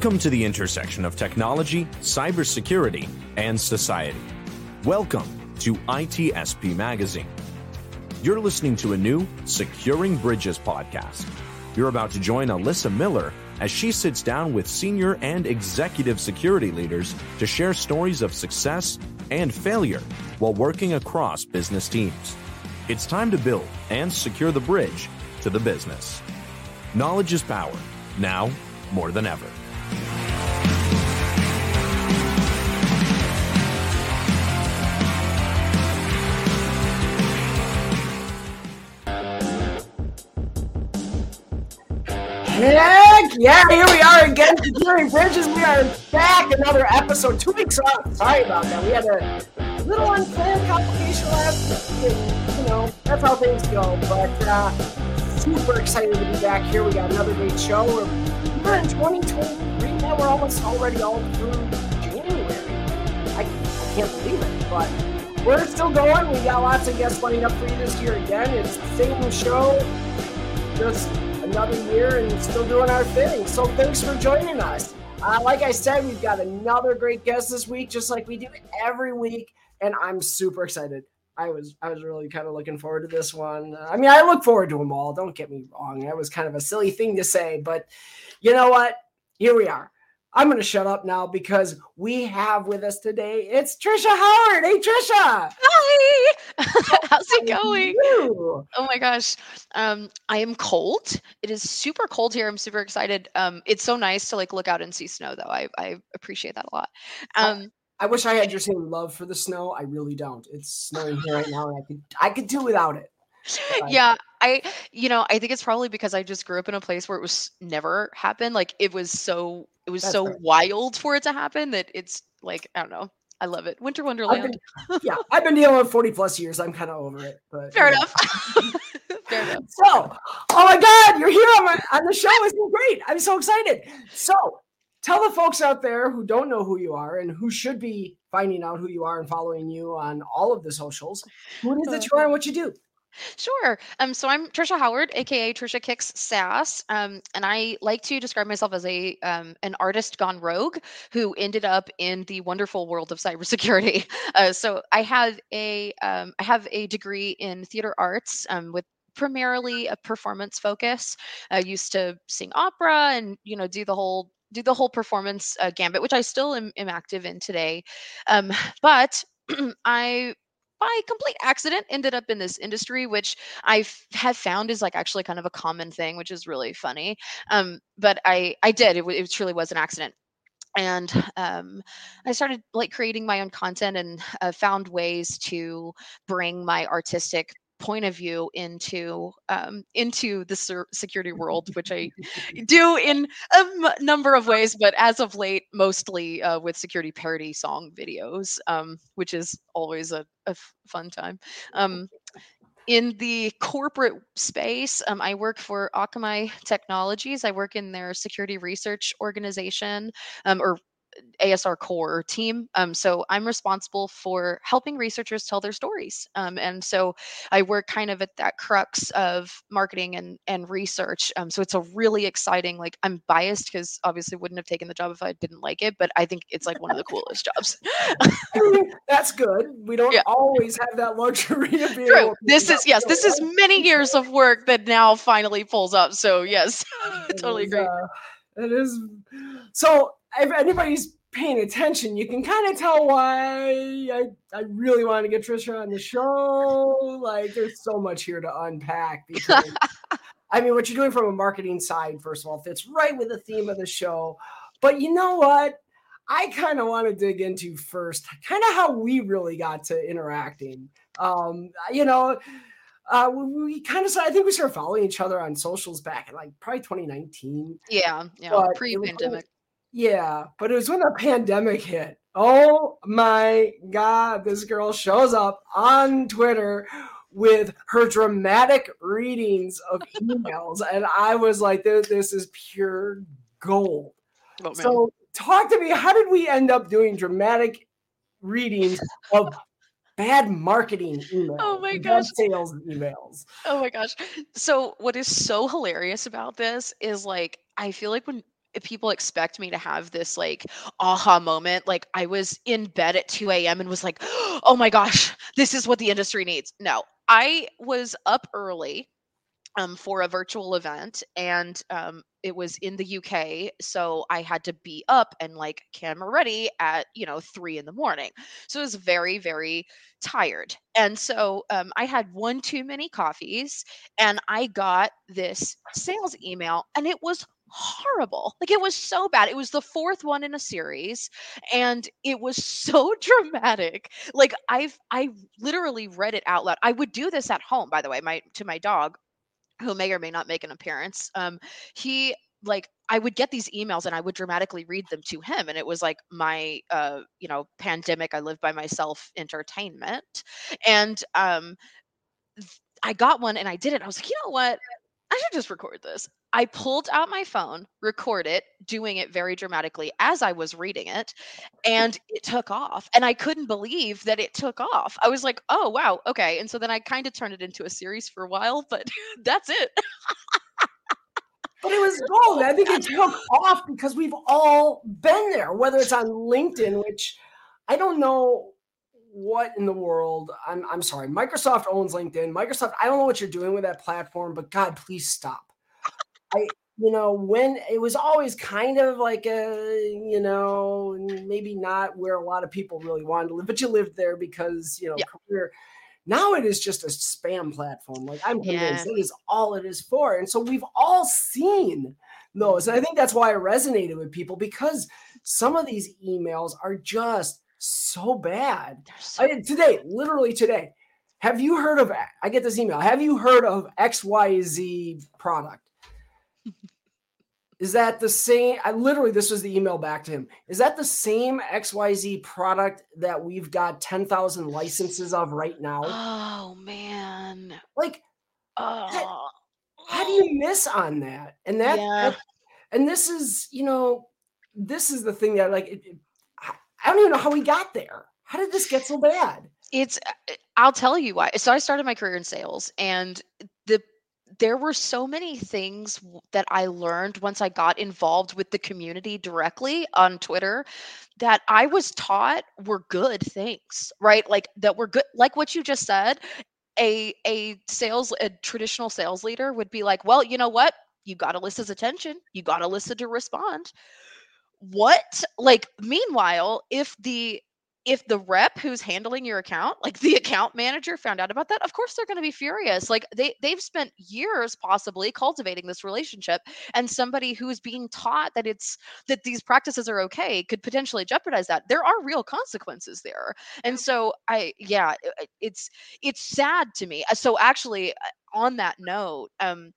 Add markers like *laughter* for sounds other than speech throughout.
Welcome to the intersection of technology, cybersecurity, and society. Welcome to ITSP Magazine. You're listening to a new Securing Bridges podcast. You're about to join Alyssa Miller as she sits down with senior and executive security leaders to share stories of success and failure while working across business teams. It's time to build and secure the bridge to the business. Knowledge is power, now more than ever. Heck yeah, here we are again, Securing Bridges. We are back, another episode, two weeks off. Sorry about that. We had a little unplanned complication last week. You know, that's how things go. But uh, super excited to be back here. We got another great show. We're, we're in 2023 now. We're almost already all through January. I, I can't believe it, but we're still going. We got lots of guests lining up for you this year again. It's the same show, just another year and still doing our thing. So thanks for joining us. Uh, like I said, we've got another great guest this week, just like we do every week, and I'm super excited. I was I was really kind of looking forward to this one. I mean, I look forward to them all. Don't get me wrong. That was kind of a silly thing to say, but you know what? Here we are. I'm going to shut up now because we have with us today. It's Trisha Howard. Hey, Trisha. Hi. *laughs* How's it going? Oh my gosh. Um, I am cold. It is super cold here. I'm super excited. Um, it's so nice to like look out and see snow though. I, I appreciate that a lot. Um, I wish I had your same love for the snow. I really don't. It's snowing here right now, and I could I could do without it. Right. yeah, I you know, I think it's probably because I just grew up in a place where it was never happened. Like it was so it was That's so fair. wild for it to happen that it's like, I don't know. I love it. Winter I've Wonderland. been, yeah, I've been dealing with 40 plus years. I'm kind of over it. But Fair know. enough. *laughs* Fair enough. So, oh my God, you're here on, my, on the show. It's been great. I'm so excited. So, tell the folks out there who don't know who you are and who should be finding out who you are and following you on all of the socials, who it is that oh, you are and what you do. Sure. Um, so I'm Trisha Howard, aka Trisha Kicks Sass, um, and I like to describe myself as a um, an artist gone rogue who ended up in the wonderful world of cybersecurity. *laughs* Uh, so I have a um, I have a degree in theater arts um, with primarily a performance focus. I used to sing opera and you know do the whole do the whole performance uh, gambit, which I still am, am active in today. Um, *sighs* but *clears throat* I by complete accident ended up in this industry which i have found is like actually kind of a common thing which is really funny. Um but i i did it, it truly was an accident. And um, i started like creating my own content and uh, found ways to bring my artistic point of view into um, into the ser- security world which i *laughs* do in a m- number of ways, but as of late, mostly uh, with security parody song videos, um, which is always a, a f- fun time. Um, in the corporate space, um, I work for Akamai Technologies. I work in their security research organization, um, or ASR core team. Um, so I'm responsible for helping researchers tell their stories. Um, and so I work kind of at that crux of marketing and, and research. Um, so it's a really exciting, like I'm biased because obviously wouldn't have taken the job if I didn't like it, but I think it's like one of the coolest jobs. *laughs* That's good. We don't Yeah. always have that luxury of being True. This is yes, this is many years of work that now finally pulls up. So yes, *laughs* totally agree. uh, it is. So if anybody's paying attention, you can kind of tell why I, I really want to get Trisha on the show. Like, there's so much here to unpack. Because, *laughs* I mean, what you're doing from a marketing side, first of all, fits right with the theme of the show. But you know what? I kind of want to dig into first, kind of how we really got to interacting. Um, you know, uh, we, kind of, I think we started following each other on socials back in like probably 2019. Yeah, yeah. But it was Pre-pandemic. Yeah, but it was when the pandemic hit. Oh my God, this girl shows up on Twitter with her dramatic readings of emails. and I was like, this, this is pure gold. Oh. So, talk to me. How did we end up doing dramatic readings of bad marketing oh emails? Oh my gosh. Sales emails. Oh my gosh. So what is so hilarious about this is like I feel like when people expect me to have this like aha moment. Like I was in bed at 2 a.m. and was like, *gasps* oh my gosh, this is what the industry needs. No, I was up early um, for a virtual event and um, it was in the UK. So I had to be up and like camera ready at, you know, three in the morning. So I was very, very tired. And so um, I had one too many coffees and I got this sales email and it was horrible. Like it was so bad. It was the fourth one in a series and it was so *laughs* dramatic. Like I've I literally read it out loud. I would do this at home by the way, my to my dog who may or may not make an appearance. Um, he like I would get these emails and I would dramatically read them to him, and it was like my uh, you know pandemic. I live by myself entertainment, and um, I got one and I did it. I was like, you know what? I should just record this. I pulled out my phone, record it, doing it very dramatically as I was reading it, and it took off. And I couldn't believe that it took off. I was like, oh, wow, okay. And so then I kind of turned it into a series for a while, but *laughs* that's it. but it was gold. I think it took off because we've all been there, whether it's on LinkedIn, which I don't know what in the world? I'm I'm sorry. Microsoft owns LinkedIn. Microsoft, I don't know what you're doing with that platform, but God, please stop. I you know, when it was always kind of like a, you know, maybe not where a lot of people really wanted to live, but you lived there because, you know, yeah. career. Now it is just a spam platform. Like I'm convinced yeah. it is all it is for. And so we've all seen those. And I think that's why it resonated with people because some of these emails are just so bad. So- I, today, literally today, have you heard of? I get this email. Have you heard of XYZ product? Is that the same? I literally, this was the email back to him. Is that the same XYZ product that we've got 10,000 licenses of right now? Oh, man. Like, oh. how, how do you miss on that? And that, yeah. that, and this is, you know, this is the thing that, like, it, I don't even know how we got there. How did this get so bad? It's uh, I'll tell you why. So I started my career in sales and the there were so many things that I learned once I got involved with the community directly on Twitter that I was taught were good things, right? Like that were good like what you just said. A a sales a traditional sales leader would be like, "Well, you know what? You got to listen attention. You got to listen to respond." What like meanwhile if the if the rep who's handling your account like the account manager found out about that of course they're going to be furious. Like they they've spent years possibly cultivating this relationship and somebody who's being taught that it's that these practices are okay could potentially jeopardize that. There are real consequences there. And so i yeah it's it's sad to me. Uh, so actually uh, on that note um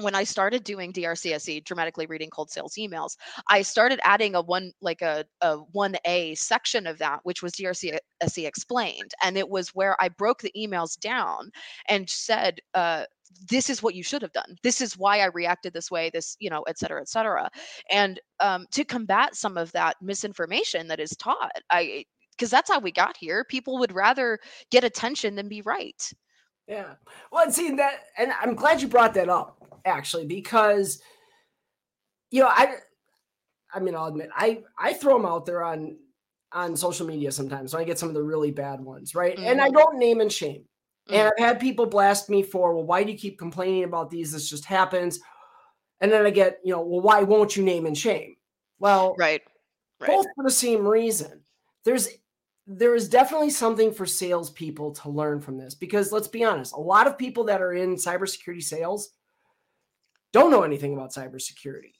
when I started doing DRCSE, dramatically reading cold sales emails, I started adding a one like a a one A section of that, which was DRCSE explained, and it was where I broke the emails down and said. Uh, this is what you should have done. This is why I reacted this way. This, you know, et cetera, et cetera. And um, to combat some of that misinformation that is taught, I because that's how we got here. People would rather get attention than be right. Yeah. Well, and see that, and I'm glad you brought that up actually because you know I I mean I'll admit I I throw them out there on on social media sometimes so I get some of the really bad ones right mm-hmm. and I mm-hmm. don't name and shame mm-hmm. and I've had people blast me for well why do you keep complaining about these this just happens and then I get you know well why won't you name and shame well right, right. both for the same reason there's there is definitely something for salespeople to learn from this because let's be honest, a lot of people that are in cybersecurity sales don't know anything about cybersecurity,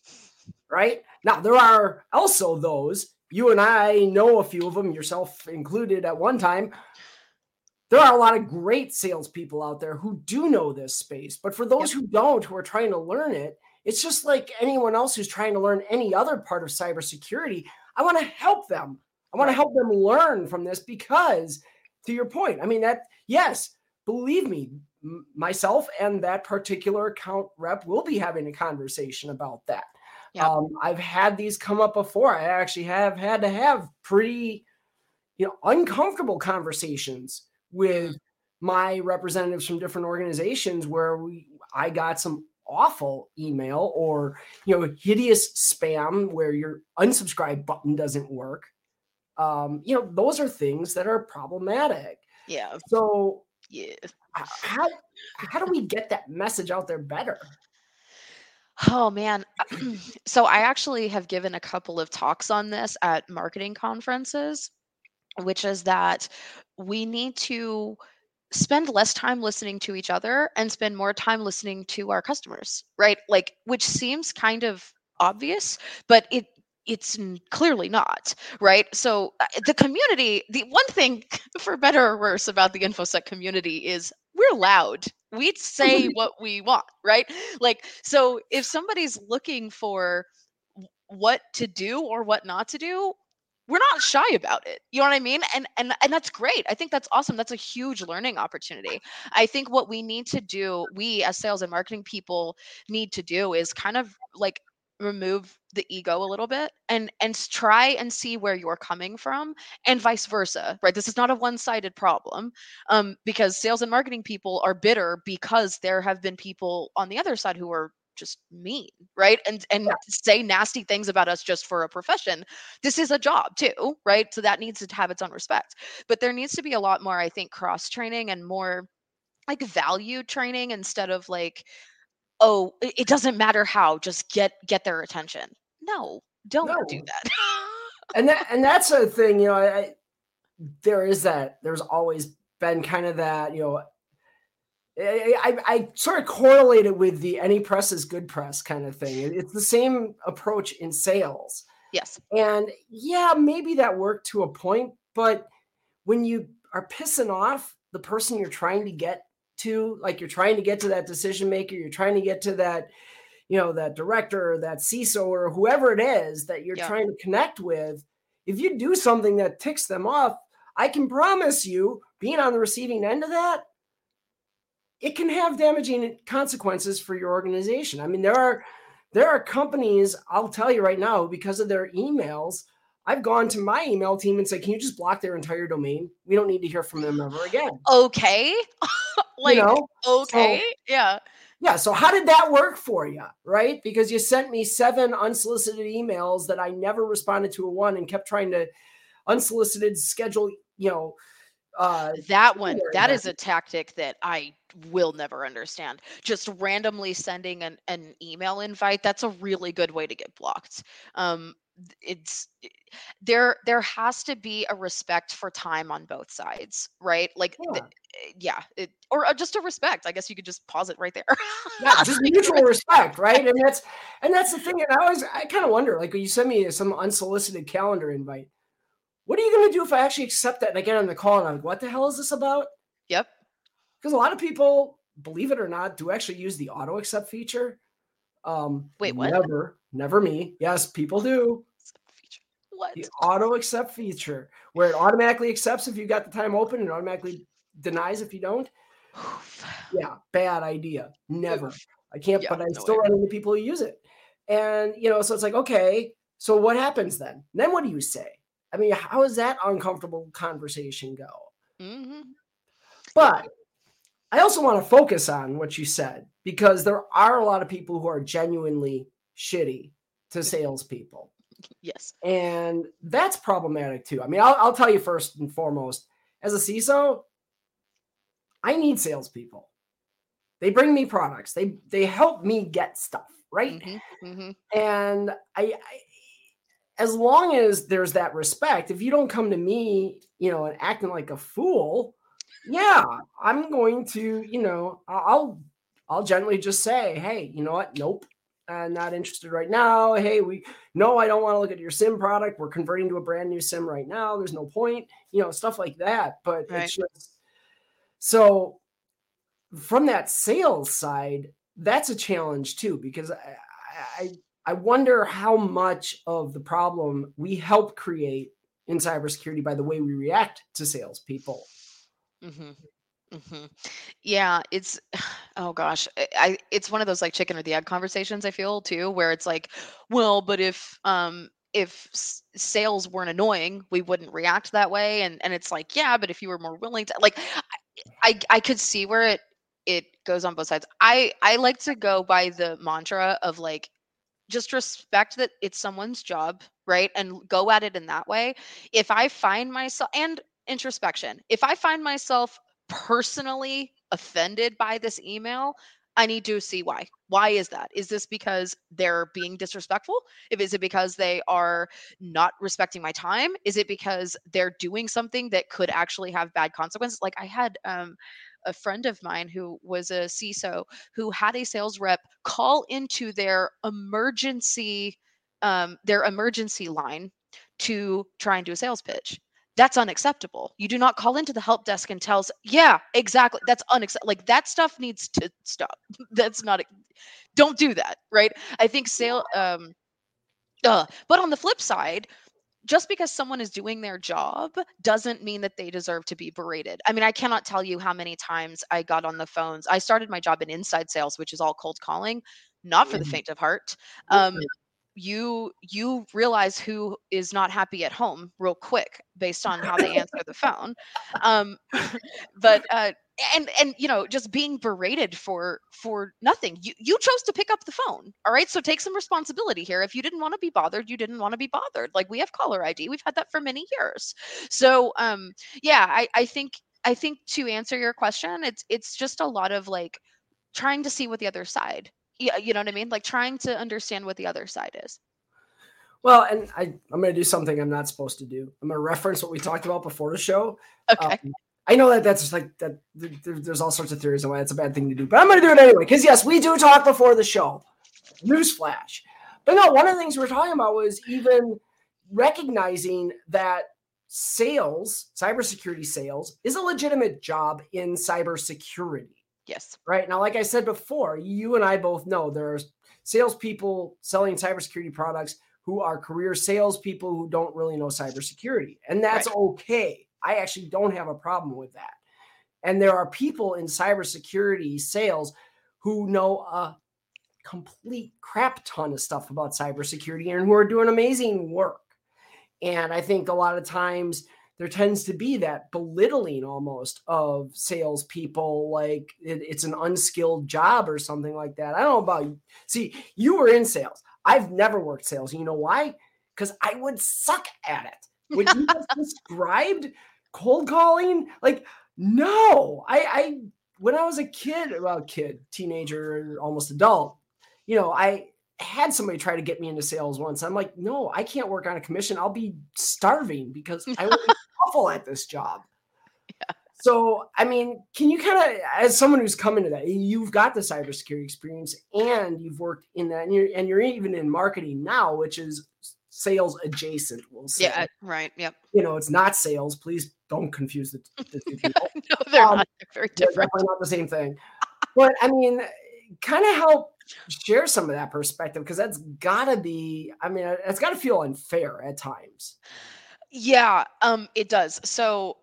right? Now, there are also those, you and I know a few of them, yourself included at one time. There are a lot of great salespeople out there who do know this space. But for those who don't, who are trying to learn it, it's just like anyone else who's trying to learn any other part of cybersecurity. I want to help them. I want to help them learn from this because, to your point, I mean, that, yes, believe me, myself and that particular account rep will be having a conversation about that. Yeah. Um, I've had these come up before. I actually have had to have pretty, you know, uncomfortable conversations with my representatives from different organizations where we I got some awful email or you know hideous spam where your unsubscribe button doesn't work um you know those are things that are problematic Yeah. so Yeah. how how do we get that message out there better Oh man. *clears throat* so I actually have given a couple of talks on this at marketing conferences, which is that we need to spend less time listening to each other and spend more time listening to our customers, right? Like which seems kind of obvious, but it it's clearly not, right? So uh, the community, the one thing *laughs* for better or worse about the InfoSec community is we're loud. We say *laughs* what we want, right? Like so if somebody's looking for what to do or what not to do, we're not shy about it. You know what I mean? And and and that's great. I think that's awesome. That's a huge learning opportunity. I think what we need to do, we as sales and marketing people need to do is kind of like remove the ego a little bit and and try and see where you're coming from and vice versa right? This is not a one-sided problem um because sales and marketing people are bitter because there have been people on the other side who are just mean right? And and say nasty things about us just for a profession this is a job too right? So that needs to have its own respect. But there needs to be a lot more i think cross training and more like value training instead of like oh it, doesn't matter how just get get their attention. No don't do that. And that and that's a thing you know I, I there is that there's always been kind of that you know I, I, I sort of correlate it with the any press is good press kind of thing it's the same approach in sales. Yes. And yeah maybe that worked to a point but when you are pissing off the person you're trying to get to like you're trying to get to that decision maker you're trying to get to that you know that director or that CISO or whoever it is that you're Yeah. trying to connect with if you do something that ticks them off i can promise you being on the receiving end of that it can have damaging consequences for your organization. I mean there are there are companies i'll tell you right now because of their emails i've gone to my email team and said can you just block their entire domain? We don't need to hear from them ever again. Okay *laughs* *laughs* like you know okay yeah yeah. So how did that work for you? Right? Because you sent me seven unsolicited emails that I never responded to a one and kept trying to unsolicited schedule, you know, uh that one that is a tactic that i will never understand just randomly sending an, an email invite that's a really good way to get blocked um it's there there has to be a respect for time on both sides right like Yeah. eh, yeah it, or uh, just a respect i guess you could just pause it right there yeah, *laughs* just mutual respect, right? And that's and that's the thing. And I always I kind of wonder, like when you send me some unsolicited calendar invite, what are you gonna do if I actually accept that and I get on the call and I'm like, what the hell is this about? yep Because a lot of people, believe it or not, do actually use the auto accept feature. Um Wait, what? never, never me. Yes, people do. feature what the auto accept feature where it automatically accepts if you got the time open and automatically denies if you don't. Yeah, bad idea. Never. I can't, Yeah, but I no still way. run into people who use it. And you know, so it's like, okay, so what happens then? Then what do you say? I mean, how does that uncomfortable conversation go? Mm-hmm. But I also want to focus on what you said because there are a lot of people who are genuinely shitty to salespeople. yes And that's problematic too. I mean, I'll, I'll tell you first and foremost, as a CISO, I need salespeople. They bring me products. They they help me get stuff, right? hmm hmm And I, I as long as there's that respect, if you don't come to me, you know, and acting like a fool, yeah, I'm going to, you know, I'll I'll gently just say, hey, you know what? Nope. I'm not interested right now. Hey, we no, I don't want to look at your SIEM product. We're converting to a brand new SIEM right now. There's no point, you know, stuff like that. But Right. it's just so from that sales side, that's a challenge too, because I, I I wonder how much of the problem we help create in cybersecurity by the way we react to salespeople. hmm hmm Yeah, it's *sighs* oh gosh, I it's one of those like chicken or the egg conversations I feel too, where it's like, well, but if um if sales weren't annoying, we wouldn't react that way, and and it's like, yeah, but if you were more willing to like, I I, could see where it it goes on both sides. I I like to go by the mantra of like just respect that it's someone's job, right? And go at it in that way. If I find myself and introspection, if I find myself personally offended by this email, I need to see why. Why is that? Is this because they're being disrespectful? If is it because they are not respecting my time? Is it because they're doing something that could actually have bad consequences? Like I had um a friend of mine who was a CISO who had a sales rep call into their emergency um, their emergency line to try and do a sales pitch. That's unacceptable. You do not call into the help desk and tells, yeah, exactly. That's unacceptable. Like that stuff needs to stop. *laughs* That's not. Don't do that, right? I think sale. Um, uh, but on the flip side, just because someone is doing their job doesn't mean that they deserve to be berated. I mean, I cannot tell you how many times I got on the phones. I started my job in inside sales, which is all cold calling, not for the faint of heart. Um, you you realize who is not happy at home real quick based on how they *laughs* answer the phone um *laughs* but uh and and you know just being berated for for nothing. You you chose to pick up the phone all right? So take some responsibility here. If you didn't want to be bothered you didn't want to be bothered. Like we have caller id we've had that for many years. So um yeah i i think i think to answer your question it's it's just a lot of like trying to see what the other side you know what i mean like trying to understand what the other side is well, and I, I'm going to do something I'm not supposed to do. I'm going to reference what we talked about before the show. Okay. Um, I know that that's like that. there's all sorts of theories on why it's a bad thing to do, but I'm going to do it anyway because yes, we do talk before the show. Newsflash. But no, one of the things we we're talking about was even recognizing that sales, cybersecurity sales, is a legitimate job in cybersecurity. Yes. Right now, like I said before, you and I both know there are salespeople selling cybersecurity products who are career salespeople who don't really know cybersecurity, and that's right. okay. I actually don't have a problem with that. And there are people in cybersecurity sales who know a complete crap ton of stuff about cybersecurity and who are doing amazing work. And I think a lot of times there tends to be that belittling almost of salespeople, like it, it's an unskilled job or something like that. I don't know about you. See, you were in sales. I've never worked sales. You know why? Because I would suck at it. What you just *laughs* described cold calling? Like, no, I, I, when I was a kid, well, kid, teenager, almost adult, you know, I had somebody try to get me into sales once. I'm like, no, I can't work on a commission. I'll be starving because I would awful at this job. Yeah. So, I mean, can you kind of, as someone who's come into that, you've got the cybersecurity experience and you've worked in that, and you're, and you're even in marketing now, which is sales adjacent. We'll say. Yeah, right. Yep. You know, it's not sales. Please don't confuse the, the two *laughs* people. no, they're um, not. They're very different. They're not the same thing. but I mean, kind of help share some of that perspective because that's got to be. I mean, it's got to feel unfair at times. Yeah, um, it does. So,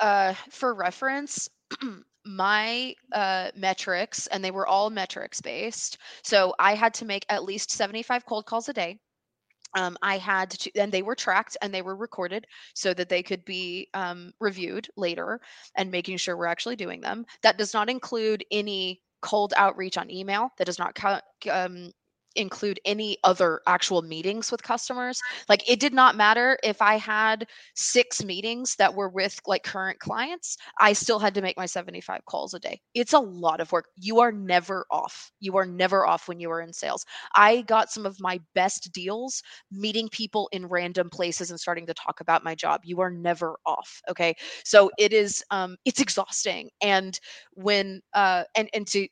uh, for reference. *clears throat* my uh, metrics, and they were all metrics based. So I had to make at least 75 cold calls a day um, I had to, and they were tracked and they were recorded so that they could be um, reviewed later and making sure we're actually doing them. That does not include any cold outreach on email. That does not count, um, include any other actual meetings with customers. Like it did not matter if I had six meetings that were with like current clients, I still had to make my 75 calls a day. It's a lot of work. You are never off. You are never off when you are in sales. I got some of my best deals meeting people in random places and starting to talk about my job. You are never off. Okay. So it is um it's exhausting. And when uh and and to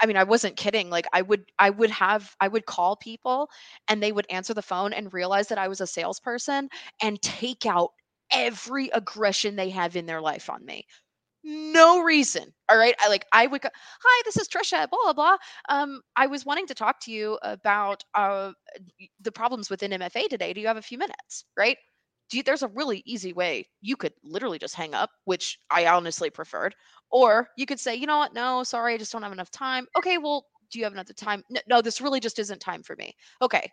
I mean, I wasn't kidding. Like I would I would have I would call people and they would answer the phone and realize that I was a salesperson and take out every aggression they have in their life on me. No reason. All right. I like I would go, hi, this is Trisha, blah blah blah. Um, I was wanting to talk to you about uh the problems within MFA today. Do you have a few minutes? Right. You, there's a really easy way. You could literally just hang up, which I honestly preferred, or you could say, you know what? No, sorry, I just don't have enough time. Okay, well, do you have enough time? No, no this really just isn't time for me. Okay.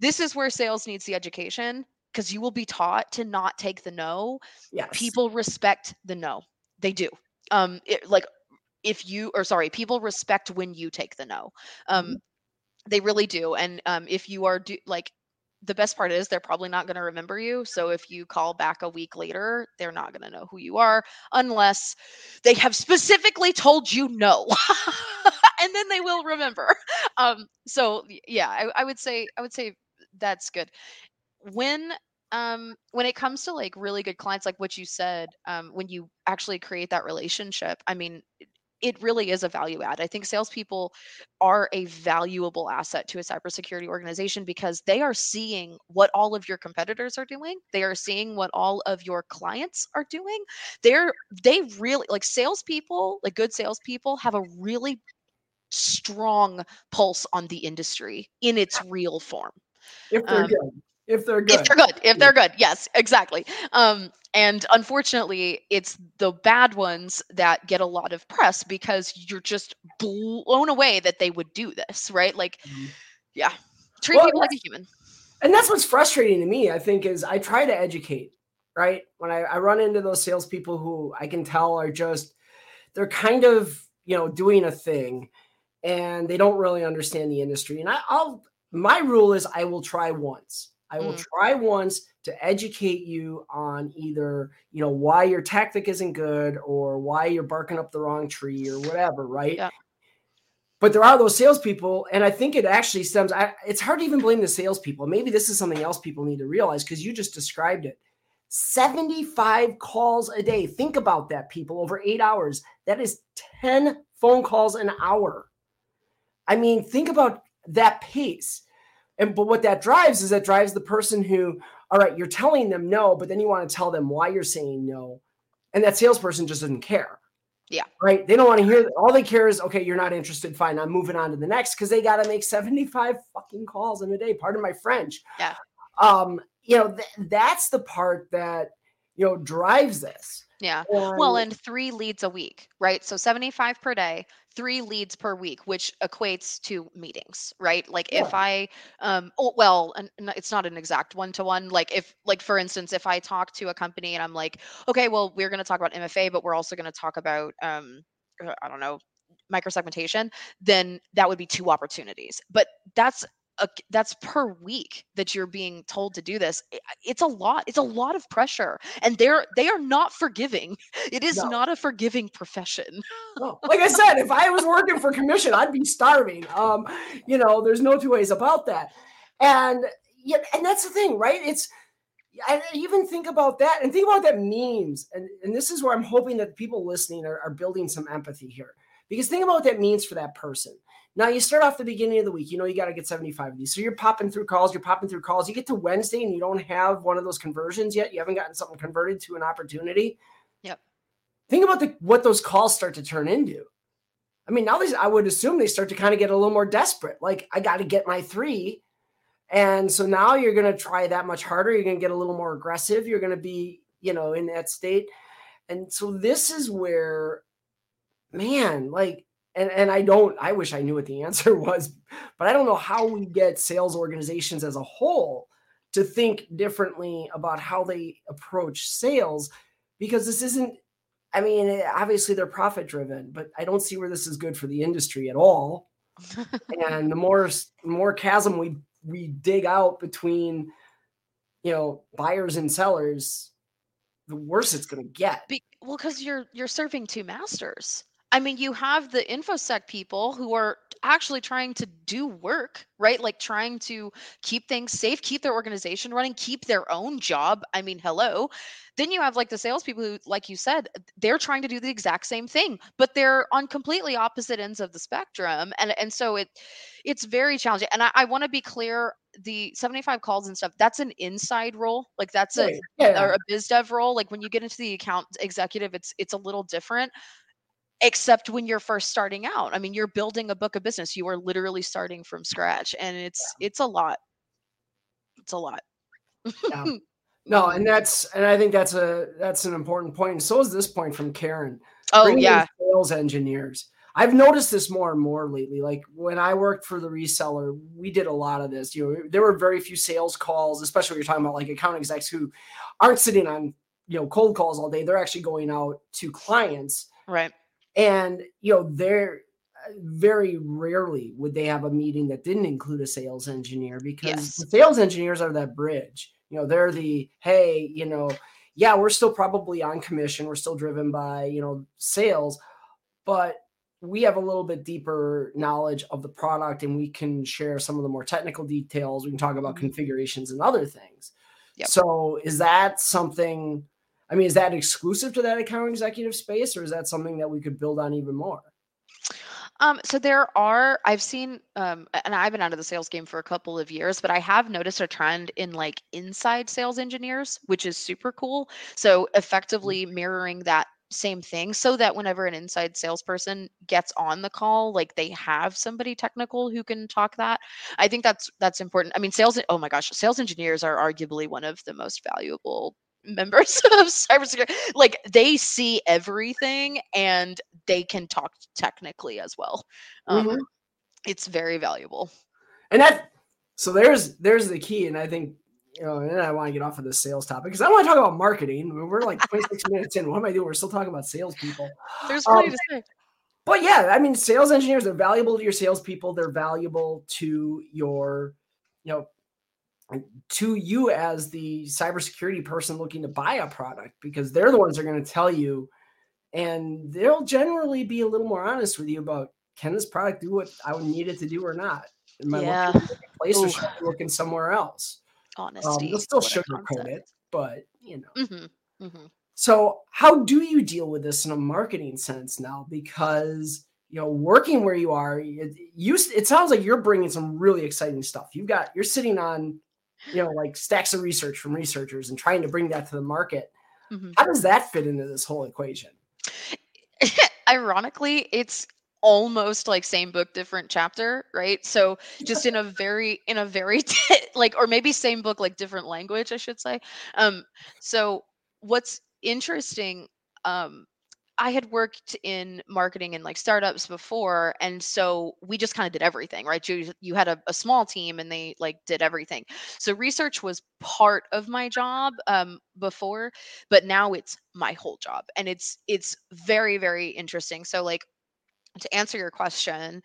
This is where sales needs the education because you will be taught to not take the no. Yes. People respect the no. They do. Um, it, like if you or sorry people respect when you take the no um Mhm. they really do and um if you are do like the best part is they're probably not going to remember you so if you call back a week later they're not going to know who you are unless they have specifically told you no *laughs* and then they will remember. *laughs* Um so yeah I, I would say i would say that's good. When um when it comes to like really good clients like what you said um when you actually create that relationship i mean it really is a value add. I think salespeople are a valuable asset to a cybersecurity organization because they are seeing what all of your competitors are doing. They are seeing what all of your clients are doing. They're they really like salespeople, like good salespeople, have a really strong pulse on the industry in its real form. If they're Um, good. If they're good. If they're good, if they're good, yes, exactly. Um, and unfortunately, it's the bad ones that get a lot of press because you're just blown away that they would do this, right? Like, Mhm. yeah, treat Well, people like a human. and that's what's frustrating to me, I think, is I try to educate, right? When I, I run into those salespeople who I can tell are just they're kind of you know doing a thing and they don't really understand the industry. And I, I'll my rule is I will try once. I will Mm. try once to educate you on either you know why your tactic isn't good or why you're barking up the wrong tree or whatever, right? Yeah. But there are those salespeople, and I think it actually stems. I, it's hard to even blame the salespeople. Maybe this is something else people need to realize because you just described it. 75 calls a day. Think about that, people, over eight hours. That is 10 phone calls an hour. I mean, think about that pace. And but what that drives is that drives the person who, all right, you're telling them no, but then you want to tell them why you're saying no. And that salesperson just doesn't care. Yeah. Right. They don't want to hear that. All they care is, okay, you're not interested. Fine. I'm moving on to the next because they got to make 75 fucking calls in a day. Pardon my French. Yeah. Um, you know, th- that's the part that, you know, drives this. Yeah. Well, And- and three leads a week, right? So 75 per day, three leads per week, which equates to meetings, right? Like if I, um, oh, well, and it's not an exact one to one. Like if, like for instance, if I talk to a company and I'm like, okay, well, we're going to talk about MFA, but we're also going to talk about, um, uh, I don't know, microsegmentation, then that would be two opportunities. But that's a, that's per week that you're being told to do this. It's a lot. It's a lot of pressure, and they're they are not forgiving. *laughs* It is No. not a forgiving profession. No. Like I said, if I was working for commission, I'd be starving. Um, you know, there's no two ways about that. And yeah, and that's the thing, right? It's I even think about that and think about what that means. And, and this is where I'm hoping that people listening are, are building some empathy here. Because think about what that means for that person. Now you start off the beginning of the week, you know you got to get 75 of these. So you're popping through calls, you're popping through calls. You get to Wednesday and you don't have one of those conversions yet. You haven't gotten something converted to an opportunity. Yep. Think about the, what those calls start to turn into. I mean, now these I would assume they start to kind of get a little more desperate. Like, I got to get my three. And so now you're going to try that much harder. You're going to get a little more aggressive. You're going to be, you know, in that state. And so this is where, man, like, and, and I don't, I wish I knew what the *laughs* answer was, but I don't know how we get sales organizations as a whole to think differently about how they approach sales because this isn't I mean, eh, obviously they're profit driven, but I don't see where this is good for the industry at all. *laughs* and the more more chasm we we dig out between you know buyers and sellers, the worse it's going to get. Be- well, because you're you're serving two masters. I mean, you have the infosec people who are actually trying to do work, right? Like trying to keep things safe, keep their organization running, keep their own job. I mean, hello. Then you have like the salespeople who, like you said, they're trying to do the exact same thing, but they're on completely opposite ends of the spectrum. And and so it it's very challenging. And I, I want to be clear, the 75 calls and stuff, that's an inside role. Like that's a Yeah, or a biz dev role like when you get into the account executive it's it's a little different except when you're first starting out i mean you're building a book of business you are literally starting from scratch and it's it's a lot it's a lot Yeah. *laughs* No, and that's and I think that's a that's an important point. And so is this point from Karen. oh Bring yeah sales engineers. I've noticed this more and more lately. Like when I worked for the reseller, we did a lot of this. You know, there were very few sales calls, especially when you're talking about like account execs who aren't sitting on you know cold calls all day. They're actually going out to clients. right And you know, they're uh, very rarely would they have a meeting that didn't include a sales engineer because Yes. the sales engineers are that bridge. You know, they're the hey, you know, yeah, we're still probably on commission, we're still driven by, you know, sales, but we have a little bit deeper knowledge of the product and we can share some of the more technical details. We can talk about Mhm. configurations and other things. Yep. So, is that something? I mean, is that exclusive to that account executive space, or is that something that we could build on even more? Um, so there are, I've seen, um, and I've been out of the sales game for a couple of years, but I have noticed a trend in like inside sales engineers, which is super cool. So effectively mirroring that same thing so that whenever an inside salesperson gets on the call, like they have somebody technical who can talk that. I think that's that's important. I mean, sales, oh my gosh, sales engineers are arguably one of the most valuable members *laughs* of cybersecurity. Like they see everything and they can talk technically as well. Um, Mhm. It's very valuable. And that, so there's there's the key, and I think you know, and I want to get off of this sales topic because I want to talk about marketing. We're like *laughs* 26 minutes in. What am I doing? We're still talking about salespeople. There's plenty Um, to say. But yeah, I mean, sales engineers are valuable to your salespeople. They're valuable to your, you know, to you as the cybersecurity person looking to buy a product because they're the ones that are going to tell you, and they'll generally be a little more honest with you about can this product do what I would need it to do or not? Am I Yeah. looking right place or should I be looking somewhere else? Honesty. Um, they'll still sugarcoat it, but you know. Mm-hmm. Mm-hmm. So, how do you deal with this in a marketing sense now? Because you know, working where you are, it, you it sounds like you're bringing some really exciting stuff. You've got you're sitting on, you know, like stacks of research from researchers and trying to bring that to the market. Mhm. How does that fit into this whole equation? *laughs* Ironically, it's almost like same book different chapter right so just in a very in a very *laughs* like or maybe same book like different language i should say um so what's interesting um I had worked in marketing and like startups before, and so we just kind of did everything, right? You you had a, a small team and they like did everything. So research was part of my job um, before, but now it's my whole job, and it's it's very very interesting. So like to answer your question,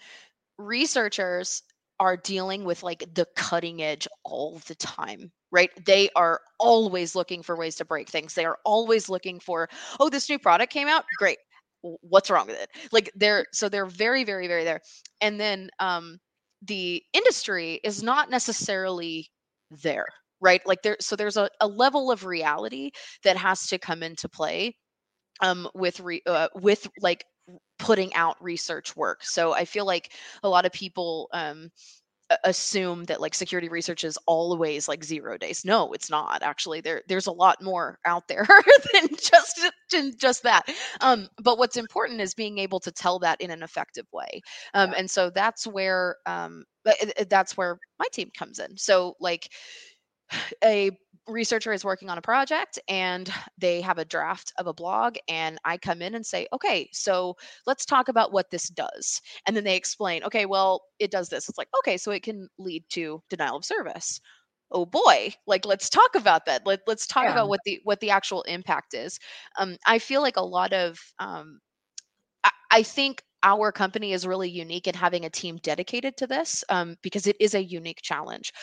researchers are dealing with like the cutting edge all the time right? They are always looking for ways to break things. They are always looking for oh this new product came out? Great. What's wrong with it? Like they're so they're very very very there. And then um the industry is not necessarily there right? Like there so there's a, a level of reality that has to come into play um with re, uh, with like putting out research work. So I feel like a lot of people um, assume that like security research is always like zero days. No, it's not. Actually, there there's a lot more out there *laughs* than just than just that. Um, but what's important is being able to tell that in an effective way. Um, and so that's where um, th- th- that's where my team comes in. So like *sighs* a researcher is working on a project and *laughs* they have a draft of a blog and I come in and say, "Okay, so let's talk about what this does." And then they explain, "Okay, well, it does this." It's like, "Okay, so it can lead to denial of service." Oh boy, like let's talk about that. Let, let's talk Yeah. about what the what the actual impact is. Um, I feel like a lot of um, I, I think our company is really unique in having a team dedicated to this um, because it is a unique challenge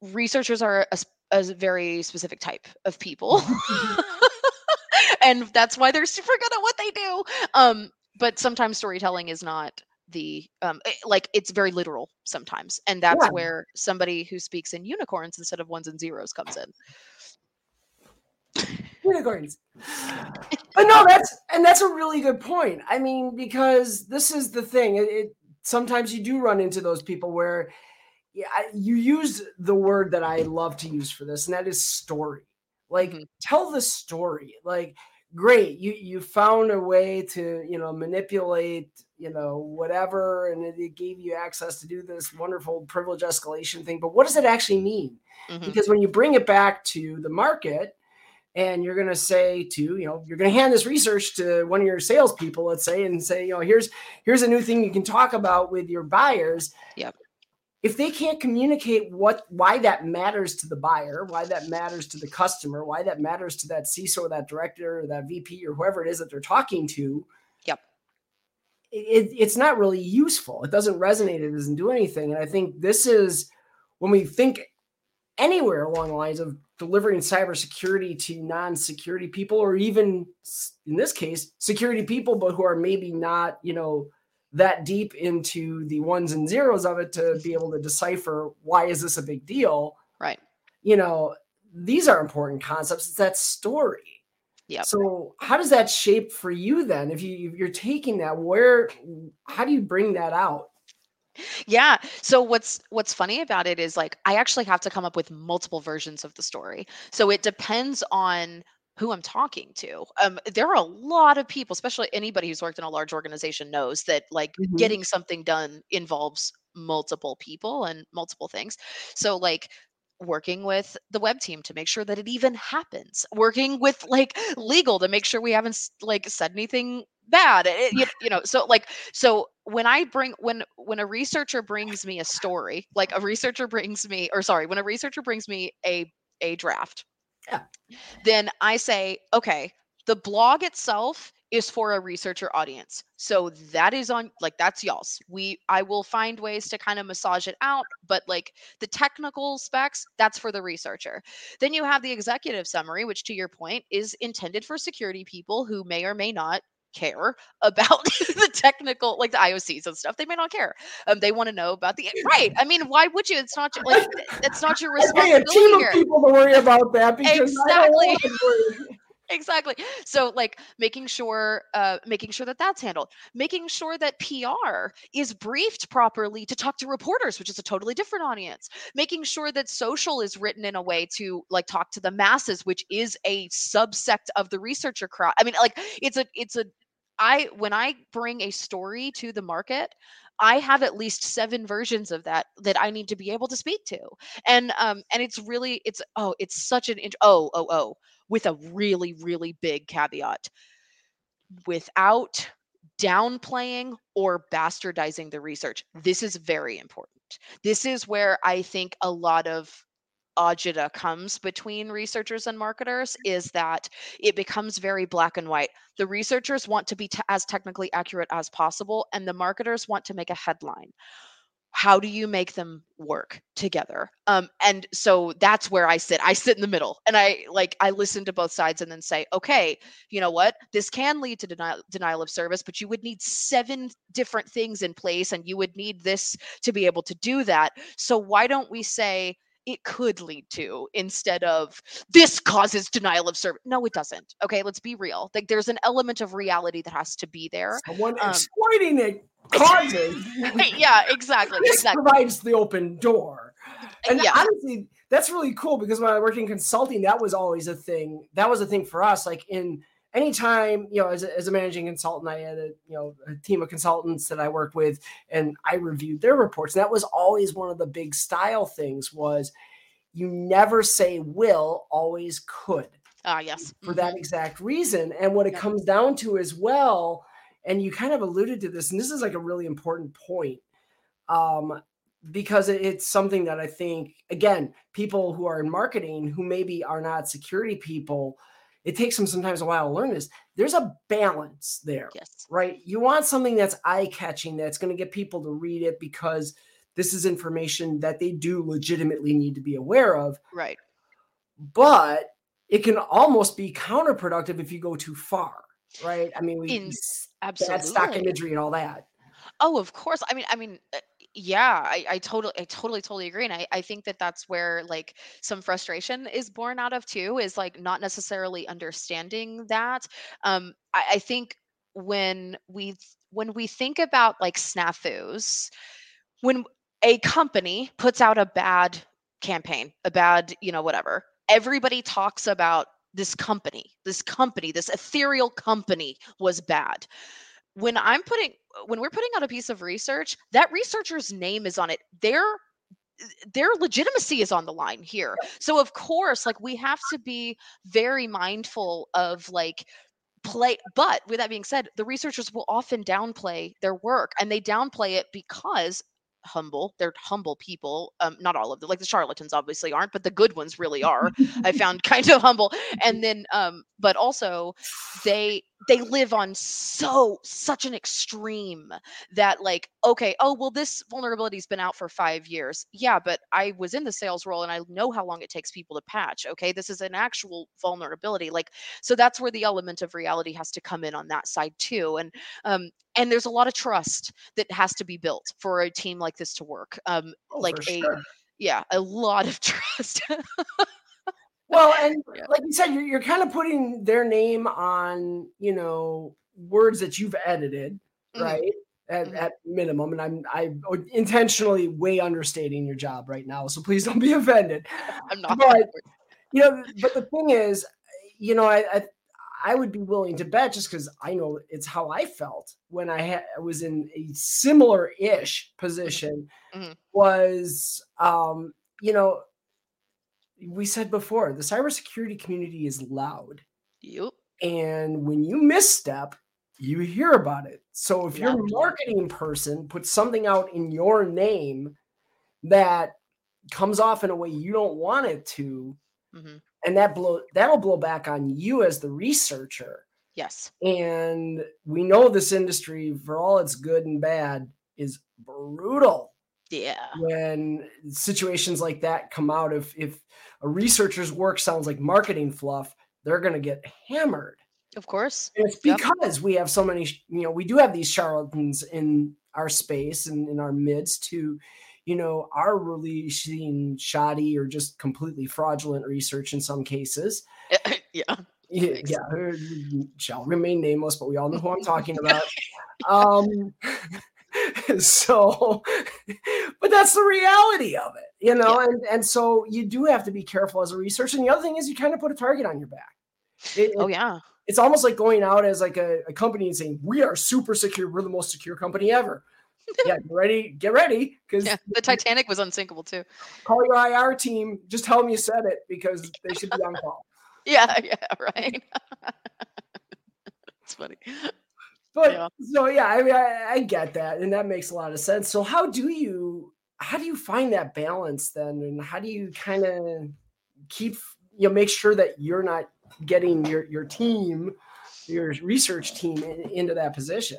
researchers are a very specific type of people *laughs* and that's why they're super good at what they do um but sometimes storytelling is not the um eh, like it's very literal sometimes and that's Yeah. where somebody who speaks in unicorns instead of ones and zeros comes in unicorns. *laughs* but no, that's and that's a really good point. I mean, because this is the thing. It, it sometimes you do run into those people where yeah, I- you use the word that I love to use for this, and that is story. Like, Mhm. tell the story. Like, great, you you found a way to you know manipulate you know whatever, and it, it gave you access to do this wonderful privilege escalation thing. But what does it actually mean? Mhm. because when you bring it back to the market and you're going to say to you know you're going to hand this research to one of your salespeople let's say and say you know here's here's a new thing you can talk about with your buyers Yep. If they can't communicate what why that matters to the buyer why that matters to the customer why that matters to that CISO or that director or that VP or whoever it is that they're talking to it, it's not really useful. It doesn't resonate. It doesn't do anything. And I think this is when we think anywhere along the lines of delivering cybersecurity to non-security people, or even in this case, security people, but who are maybe not, you know, that deep into the ones and zeros of it to be able to decipher why is this a big deal. Right. You know, these are important concepts. It's that story yeah. So how does that shape for you then? If you if you're taking that, where how do you bring that out? Yeah. So what's what's funny about it is like I actually have to come up with multiple versions of the story. So it depends on who I'm talking to. Um, there are a lot of people, especially anybody who's worked in a large organization knows that like mm-hmm. getting something done involves multiple people and multiple things. So like working with the web team to make sure that it even happens working with like *laughs* legal to make sure we haven't like said anything bad it, eh, you, you know so like so when i bring when when a researcher brings me a story like a researcher brings me or sorry when a researcher brings me a a draft yeah. then i say okay the blog itself is for a researcher audience. So that is on like that's y'all's. We I will find ways to kind of massage it out, but like the technical specs, that's for the researcher. Then you have the executive summary, which to your point is intended for security people who may or may not care *laughs* about the technical like the IOCs and stuff. They may not care. Um, they want to know about the right. *laughs* I mean, why would you? It's not like *laughs* it's not your responsibility. a team here. of people to worry about that because exactly exactly. So like making sure uh making sure that that's handled. Making sure that pr is briefed properly to talk to reporters which is a totally different audience. Making sure that social is written in a way to like talk to the masses which is a subsect of the researcher crowd i mean like it's a it's a i when i bring a story to the market I have at least seven versions of that that I need to be able to speak to. And um and it's really it's oh it's such an int- oh oh oh with a really, really big caveat. Without downplaying or bastardizing the research. This is very important. This is where I think a lot of agita comes between researchers and marketers is that it becomes very black and white. The researchers want to be t- as technically accurate as possible, and the marketers want to make a headline how do you make them work together? Um and so that's where i sit. I sit in the middle and i like i listen to both sides and then say okay you know what? This can lead to denial denial of service but you would need seven different things in place and you would need this to be able to do that. So why don't we say it could lead to instead of this causes denial of service. No, it doesn't. Okay, let's be real. Like there's an element of reality that has to be there. Someone um, exploiting it causes. *laughs* yeah, exactly. *laughs* This exactly. provides the open door. And yeah. honestly, that's really cool because when I worked in consulting, that was always a thing. That was a thing for us. Like in anytime, you know, as a, as a managing consultant, I had a you know a team of consultants that I worked with, and I reviewed their reports. And that was always one of the big style things was you never say will, always could. Ah, uh, yes. For mm-hmm. that exact reason. And what it yeah. comes down to as well and you kind of alluded to this, and this is like a really important point. Um, because it's something that I think, again, people who are in marketing who maybe are not security people, it takes them sometimes a while to learn this. There's a balance there, yes. right? You want something that's eye catching, that's going to get people to read it because this is information that they do legitimately need to be aware of. Right. But it can almost be counterproductive if you go too far right? I mean, we In, absolutely bad stock imagery and all that. Oh, of course. I mean, I mean, uh, yeah, I, I totally, I totally, totally agree, and I, I think that that's where like some frustration is born out of too, is like not necessarily understanding that. Um, I, I think when we when we think about like snafus, when a company puts out a bad campaign, a bad, you know, whatever, everybody talks about this company, this company, this ethereal company was bad. When I'm putting when we're putting out a piece of research, that researcher's name is on it. Their their legitimacy is on the line here. So of course, like we have to be very mindful of like play but with that being said the researchers will often downplay their work and they downplay it because humble. They're humble people. Um, not all of them, like the charlatans obviously aren't, but the good ones really are. I *laughs* found kind of humble. And then, um, but also they they live on so such an extreme that like okay oh well this vulnerability's been out for five years. Yeah but i was in the sales role and i know how long it takes people to patch okay? This is an actual vulnerability like so that's where the element of reality has to come in on that side too and um and there's a lot of trust that has to be built for a team like this to work um Oh, like a sure. yeah a lot of *laughs* trust Well, *laughs* and Yeah. like you said, you're, you're kind of putting their name on, you know, words that you've edited, Mhm. right? At, Mhm. at minimum, and I'm I intentionally way understating your job right now, so please don't be *laughs* offended. *laughs* i'm not But you know, but the thing is, you know, I I, I would be willing to bet just because I know it's how I felt when I had I was in a similar ish position Mhm. was, um, you know, we said before the cybersecurity community is loud, Yep. and when you misstep, you hear about it. So if your marketing person puts something out in your name that comes off in a way you don't want it to, hmm and that blow that'll blow back on you as the researcher. Yes. And we know this industry, for all its good and bad, is brutal Yeah. when situations like that come out. If if a researcher's work sounds like marketing fluff, they're gonna get hammered. Of course. And it's Yep. because we have so many, you know, we do have these charlatans in our space and in our midst who, you know, are releasing shoddy or just completely fraudulent research in some cases. *laughs* yeah. Yeah, yeah, shall remain nameless, but we all know who I'm talking *laughs* about. um, *laughs* so, but that's the reality of it, you know, and and so you do have to be careful as a researcher. And the other thing is, you kind of put a target on your back. It- Oh yeah. it's almost like going out as like a, a company and saying we are super secure we're the most secure company ever *laughs* yeah get ready get ready because Yeah. The Titanic was unsinkable too. call your ir team just tell them you said it because they should be on call *laughs* Yeah. *laughs* Yeah. Right. it's funny. but Yeah. so yeah i mean I, I get that and that makes a lot of sense so how do you how do you find that balance then? And how do you kind of keep you know make sure that you're not getting your your team your research team in, into that position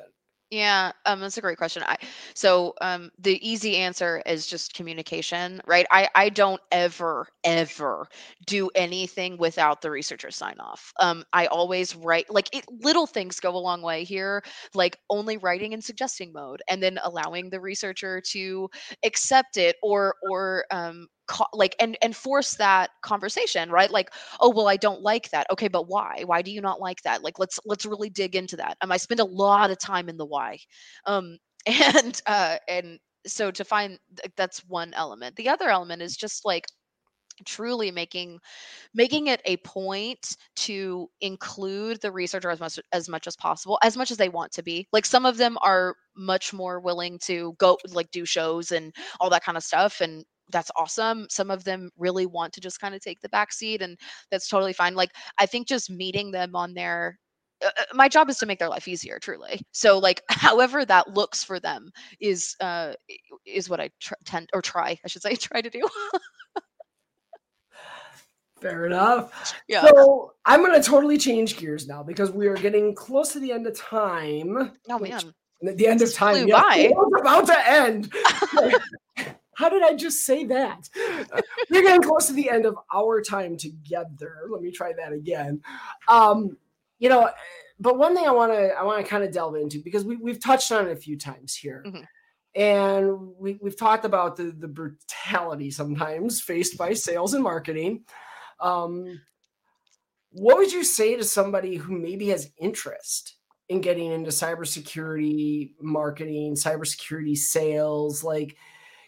Yeah, um, that's a great question. I so um, the easy answer is just communication, right? I I don't ever ever do anything without the researcher sign off. Um, I always write like it, little things go a long way here, like only writing in suggesting mode, and then allowing the researcher to accept it or or um, co- like and and force that conversation, right? Like oh well i don't like that. Okay but why? Why do you not like that? Like let's let's really dig into that. Um i spend a lot of time in the why. Um *laughs* and uh and so to find that's one element. The other element is just like truly making making it a point to include the researcher as much as much as possible as much as they want to be. Like some of them are much more willing to go like do shows and all that kind of stuff and that's awesome some of them really want to just kind of take the back seat and that's totally fine like i think just meeting them on their uh, uh, my job is to make their life easier truly so like *laughs* however that looks for them is uh is what i tr- tend or try i should say *laughs* try to do fair enough *laughs* yeah So I'm going to totally change gears now because we are getting close to the end of time. oh man The end of time. flew yes, by. it about to end. How did I just say that? We're getting close to the end of our time together. Let me try that again. Um, you know, but one thing I want to I want to kind of delve into because we we've touched on it a few times here. Mhm. And we, we've talked about the, the brutality sometimes faced by sales and marketing. Um, what would you say to somebody who maybe has interest in getting into cybersecurity marketing, cybersecurity sales? Like,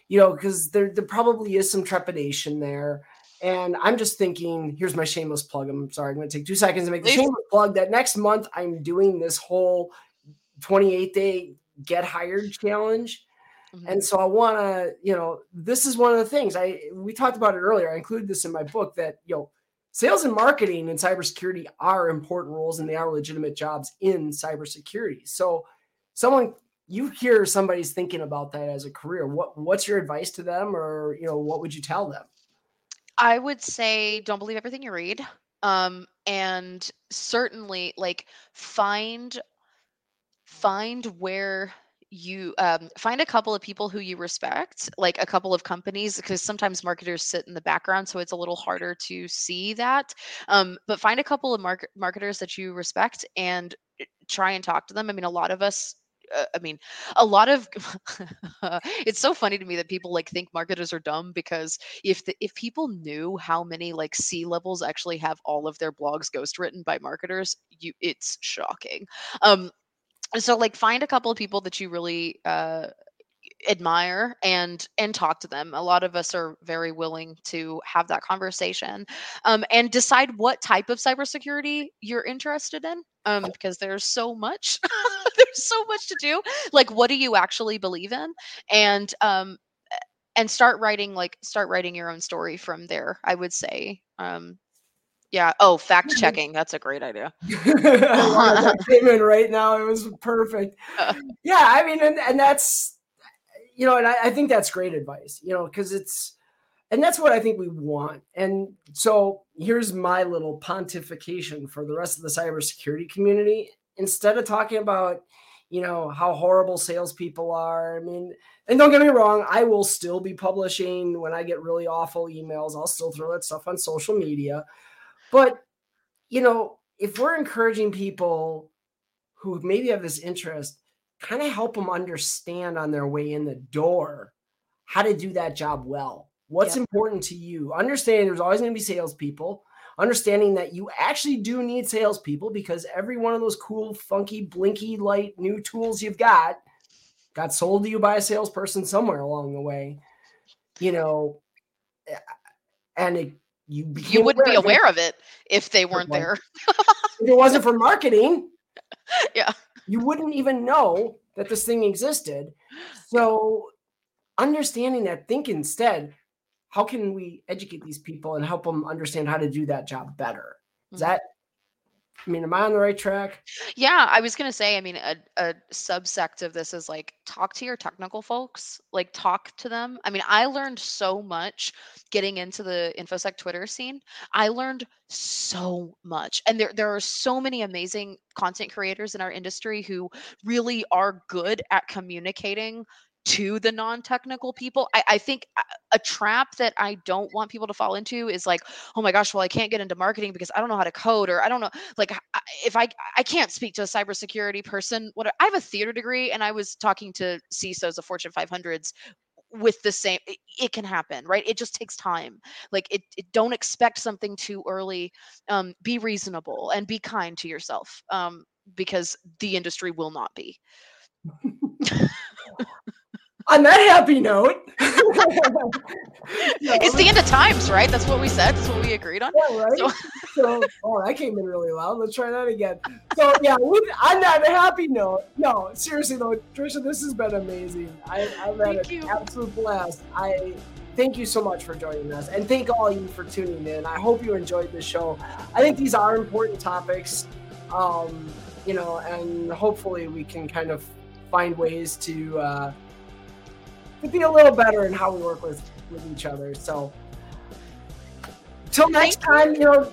you know, because there, there probably is some trepidation there. And I'm just thinking, here's my shameless plug. I'm sorry, I'm going to take two seconds to make the Please. shameless plug that next month I'm doing this whole 28 day get hired challenge. Mhm. And so I want to, you know, this is one of the things I we talked about it earlier. I included this in my book that, you know, sales and marketing and cybersecurity are important roles and they are legitimate jobs in cybersecurity. So someone you hear somebody's thinking about that as a career, what what's your advice to them or, you know, what would you tell them? I would say don't believe everything you read. um, and certainly like find find where you um, find a couple of people who you respect, like a couple of companies, because sometimes marketers sit in the background, so it's a little harder to see that. Um, but find a couple of market marketers that you respect and eh, try and talk to them. I mean, a lot of us. Uh, I mean, a lot of *laughs* it's so funny to me that people like think marketers are dumb because if the, if people knew how many like C levels actually have all of their blogs ghostwritten by marketers, you it's shocking. Um, so like find a couple of people that you really uh, admire and and talk to them a lot of us are very willing to have that conversation um, and decide what type of cybersecurity you're interested in um, because there's so much *laughs* there's so much to do like what do you actually believe in and um, and start writing like start writing your own story from there i would say um, yeah. Oh, fact checking. That's a great idea. *laughs* I came *laughs* in right now. It was perfect. Uh. Yeah, I mean, and, and that's you know, and I, I think that's great advice. You know, because it's and that's what I think we want. And so here's my little pontification for the rest of the cybersecurity community. Instead of talking about you know how horrible salespeople are, I mean, and don't get me wrong, I will still be publishing when I get really awful emails. I'll still throw that stuff on social media. But, you know, if we're encouraging people who maybe have this interest, kind of help them understand on their way in the door how to do that job well. What's yep. important to you? Understanding there's always going to be salespeople. Understanding that you actually do need salespeople because every one of those cool, funky, blinky light new tools you've got got sold to you by a salesperson somewhere along the way. You know, eh, and it you you wouldn't be aware of it if they weren't there. if it wasn't for marketing, *laughs* yeah, you wouldn't even know that this thing existed. So, understanding that, think instead, how can we educate these people and help them understand how to do that job better? Is mm-hmm. that I mean, am I on the right track? Yeah, I was gonna say. I mean, a, a subsect of this is like talk to your technical folks. Like talk to them. I mean, I learned so much getting into the infosec Twitter scene. I learned so much, and there there are so many amazing content creators in our industry who really are good at communicating to the non-technical people I, I, think a trap that i don't want people to fall into is like oh my gosh well i can't get into marketing because i don't know how to code or i don't know like if i i can't speak to a cybersecurity person what i have a theater degree and i was talking to cisos of fortune 500s with the same it, it, can happen right? It just takes time. Like it, it don't expect something too early um, be reasonable and be kind to yourself um, because the industry will not be *laughs* *laughs* on that happy note. *laughs* it's the end of times, right? That's what we said. That's what we agreed on. Yeah, right. So, so oh, that came in really loud. Let's try that again. So yeah, on that happy note, no, seriously though, Trisha, this has been amazing. I, have had thank an you. absolute blast. I thank you so much for joining us, and thank all you for tuning in. I hope you enjoyed the show. I think these are important topics. Um, you know, and hopefully we can kind of find ways to. Uh, to be a little better in how we work with with each other. So, till next time, you know,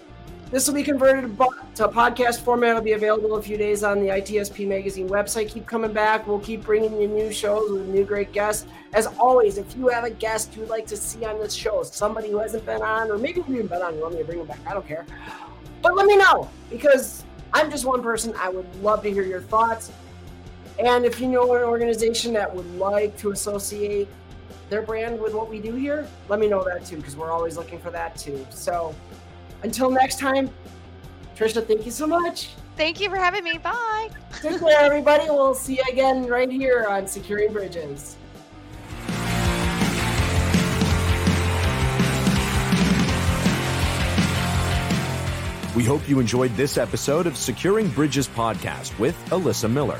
this will be converted to a podcast format. It'll be available a few days on the ITSP Magazine website. Keep coming back. We'll keep bringing you new shows with new great guests. As always, if you have a guest you'd like to see on this show, somebody who hasn't been on, or maybe you've been on, you want me to bring them back, I don't care. But let me know because I'm just one person. I would love to hear your thoughts. And if you know an organization that would like to associate their brand with what we do here, let me know that too, because we're always looking for that too. So until next time, Trisha, thank you so much. Thank you for having me. Bye. Take care, everybody. We'll see you again right here on Securing Bridges. We hope you enjoyed this episode of Securing Bridges podcast with Alyssa Miller.